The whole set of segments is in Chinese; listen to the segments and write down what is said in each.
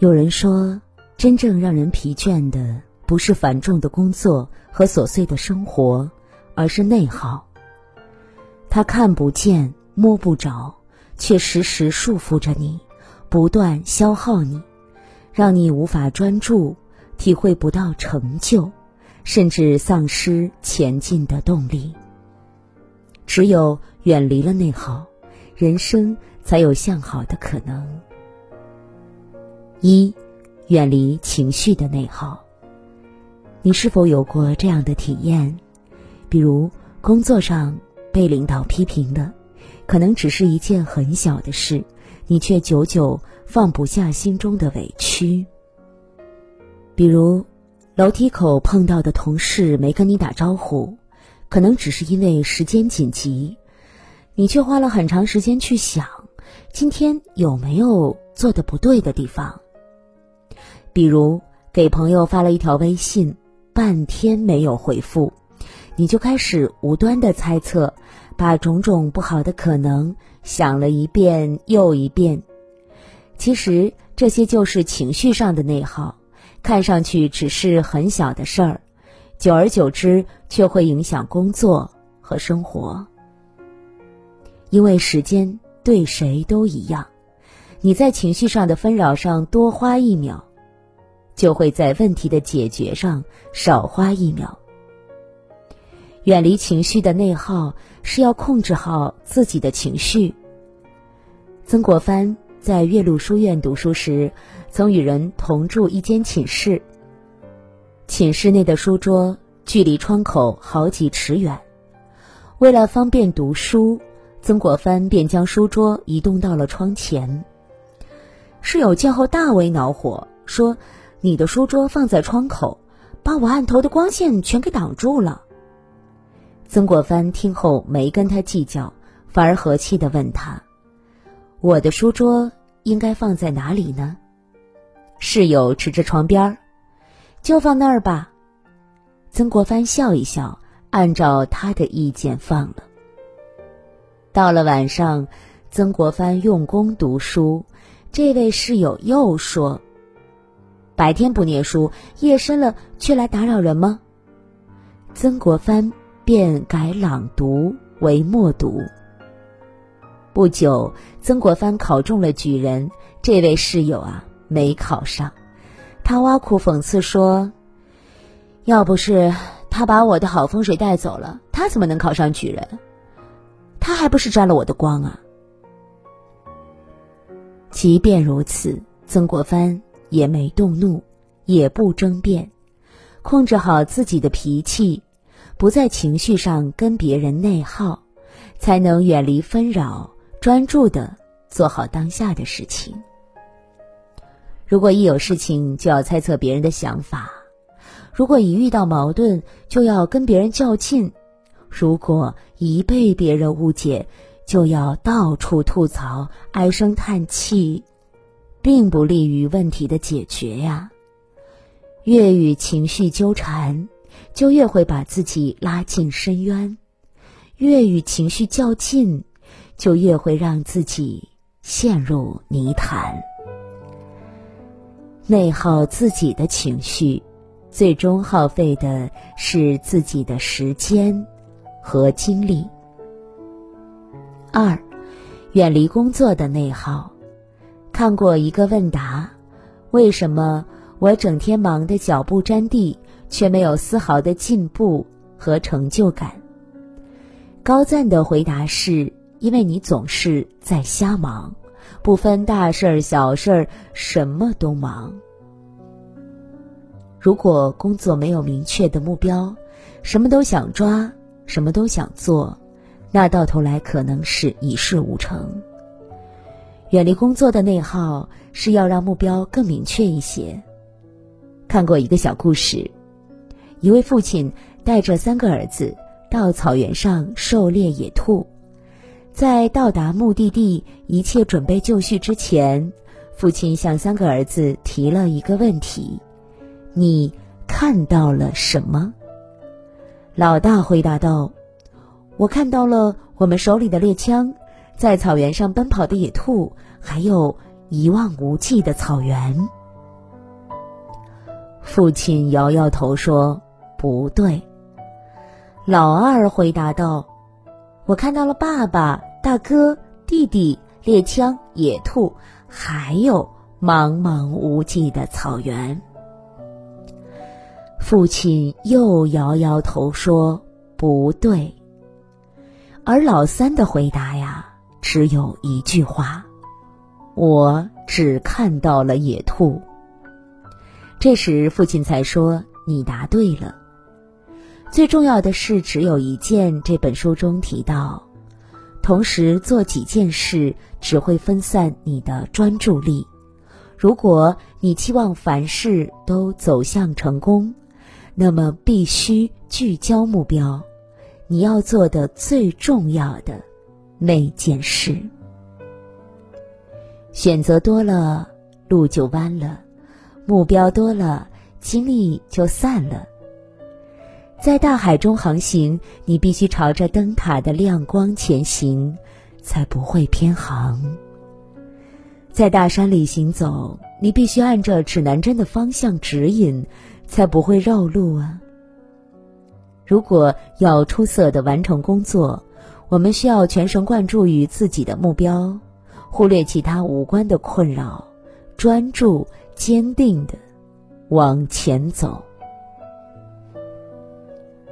有人说，真正让人疲倦的不是繁重的工作和琐碎的生活，而是内耗。它看不见、摸不着，却时时束缚着你，不断消耗你，让你无法专注，体会不到成就，甚至丧失前进的动力。只有远离了内耗，人生才有向好的可能。一，远离情绪的内耗。你是否有过这样的体验？比如工作上被领导批评了，可能只是一件很小的事，你却久久放不下心中的委屈。比如楼梯口碰到的同事没跟你打招呼，可能只是因为时间紧急，你却花了很长时间去想，今天有没有做的不对的地方。比如给朋友发了一条微信，半天没有回复，你就开始无端的猜测，把种种不好的可能想了一遍又一遍。其实这些就是情绪上的内耗，看上去只是很小的事儿，久而久之却会影响工作和生活。因为时间对谁都一样，你在情绪上的纷扰上多花一秒。就会在问题的解决上少花一秒。远离情绪的内耗，是要控制好自己的情绪。曾国藩在岳麓书院读书时，曾与人同住一间寝室。寝室内的书桌距离窗口好几尺远，为了方便读书，曾国藩便将书桌移动到了窗前。室友见后大为恼火，说。你的书桌放在窗口，把我案头的光线全给挡住了。曾国藩听后没跟他计较，反而和气的问他：“我的书桌应该放在哪里呢？”室友指着床边儿：“就放那儿吧。”曾国藩笑一笑，按照他的意见放了。到了晚上，曾国藩用功读书，这位室友又说。白天不念书，夜深了却来打扰人吗？曾国藩便改朗读为默读。不久，曾国藩考中了举人，这位室友啊没考上，他挖苦讽刺说：“要不是他把我的好风水带走了，他怎么能考上举人？他还不是沾了我的光啊！”即便如此，曾国藩。也没动怒，也不争辩，控制好自己的脾气，不在情绪上跟别人内耗，才能远离纷扰，专注的做好当下的事情。如果一有事情就要猜测别人的想法，如果一遇到矛盾就要跟别人较劲，如果一被别人误解就要到处吐槽、唉声叹气。并不利于问题的解决呀。越与情绪纠缠，就越会把自己拉进深渊；越与情绪较劲，就越会让自己陷入泥潭。内耗自己的情绪，最终耗费的是自己的时间和精力。二，远离工作的内耗。看过一个问答，为什么我整天忙得脚不沾地，却没有丝毫的进步和成就感？高赞的回答是：因为你总是在瞎忙，不分大事儿小事儿，什么都忙。如果工作没有明确的目标，什么都想抓，什么都想做，那到头来可能是一事无成。远离工作的内耗，是要让目标更明确一些。看过一个小故事，一位父亲带着三个儿子到草原上狩猎野兔，在到达目的地一切准备就绪之前，父亲向三个儿子提了一个问题：“你看到了什么？”老大回答道：“我看到了我们手里的猎枪。”在草原上奔跑的野兔，还有一望无际的草原。父亲摇摇头说：“不对。”老二回答道：“我看到了爸爸、大哥、弟弟、猎枪、野兔，还有茫茫无际的草原。”父亲又摇摇头说：“不对。”而老三的回答呀，只有一句话：“我只看到了野兔。”这时，父亲才说：“你答对了。最重要的事只有一件。”这本书中提到，同时做几件事只会分散你的专注力。如果你期望凡事都走向成功，那么必须聚焦目标，你要做的最重要的那件事。选择多了，路就弯了。目标多了，精力就散了。在大海中航行，你必须朝着灯塔的亮光前行，才不会偏航。在大山里行走，你必须按照指南针的方向指引，才不会绕路啊。如果要出色的完成工作，我们需要全神贯注于自己的目标，忽略其他无关的困扰，专注。坚定的往前走。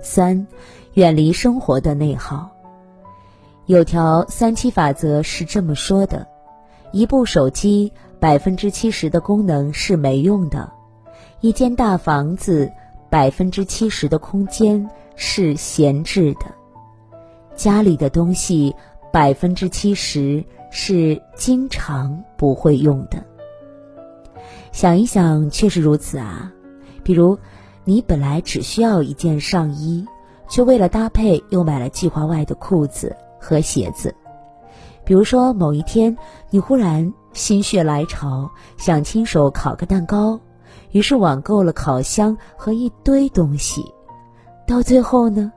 三，远离生活的内耗。有条三七法则是这么说的：一部手机百分之七十的功能是没用的；一间大房子百分之七十的空间是闲置的；家里的东西百分之七十是经常不会用的。想一想，确实如此啊。比如，你本来只需要一件上衣，却为了搭配又买了计划外的裤子和鞋子。比如说，某一天你忽然心血来潮，想亲手烤个蛋糕，于是网购了烤箱和一堆东西，到最后呢，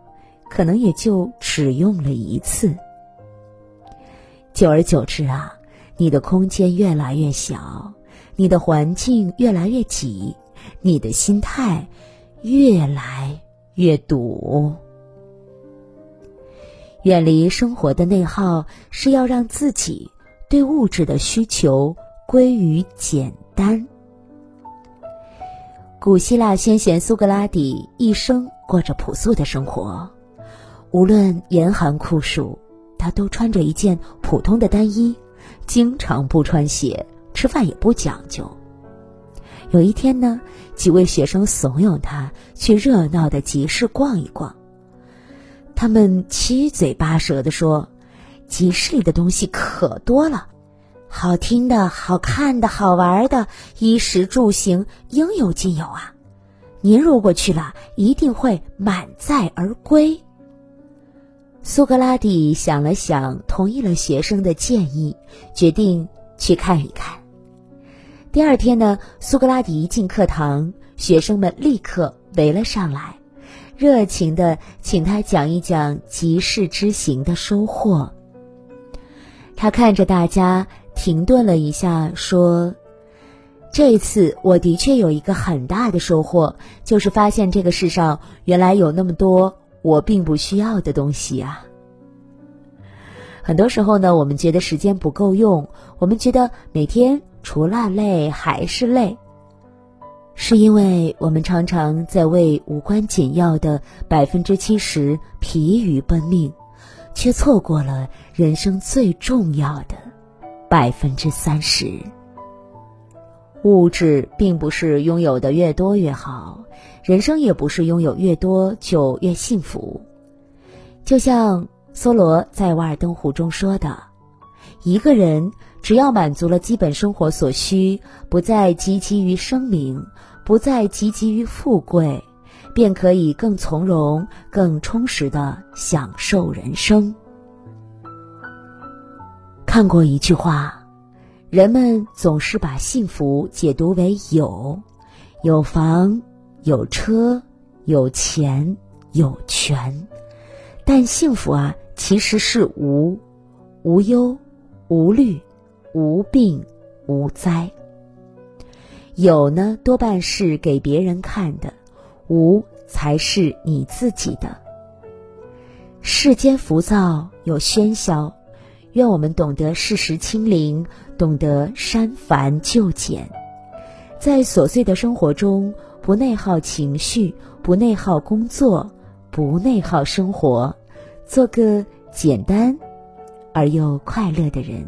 可能也就只用了一次。久而久之啊，你的空间越来越小。你的环境越来越挤，你的心态越来越堵。远离生活的内耗，是要让自己对物质的需求归于简单。古希腊先贤苏格拉底一生过着朴素的生活，无论严寒酷暑，他都穿着一件普通的单衣，经常不穿鞋。吃饭也不讲究。有一天呢，几位学生怂恿他去热闹的集市逛一逛。他们七嘴八舌的说：“集市里的东西可多了，好听的、好看的、好玩的，衣食住行应有尽有啊！您如果去了，一定会满载而归。”苏格拉底想了想，同意了学生的建议，决定去看一看。第二天呢，苏格拉底一进课堂，学生们立刻围了上来，热情的请他讲一讲集市之行的收获。他看着大家，停顿了一下，说：“这次我的确有一个很大的收获，就是发现这个世上原来有那么多我并不需要的东西啊。很多时候呢，我们觉得时间不够用，我们觉得每天。”除了累还是累，是因为我们常常在为无关紧要的百分之七十疲于奔命，却错过了人生最重要的百分之三十。物质并不是拥有的越多越好，人生也不是拥有越多就越幸福。就像梭罗在《瓦尔登湖》中说的：“一个人。”只要满足了基本生活所需，不再汲汲于声名，不再汲汲于富贵，便可以更从容、更充实的享受人生。看过一句话，人们总是把幸福解读为有，有房、有车、有钱、有权，但幸福啊，其实是无，无忧，无虑。无病无灾，有呢，多半是给别人看的；无才是你自己的。世间浮躁有喧嚣，愿我们懂得适时清零，懂得删繁就简，在琐碎的生活中不内耗情绪，不内耗工作，不内耗生活，做个简单而又快乐的人。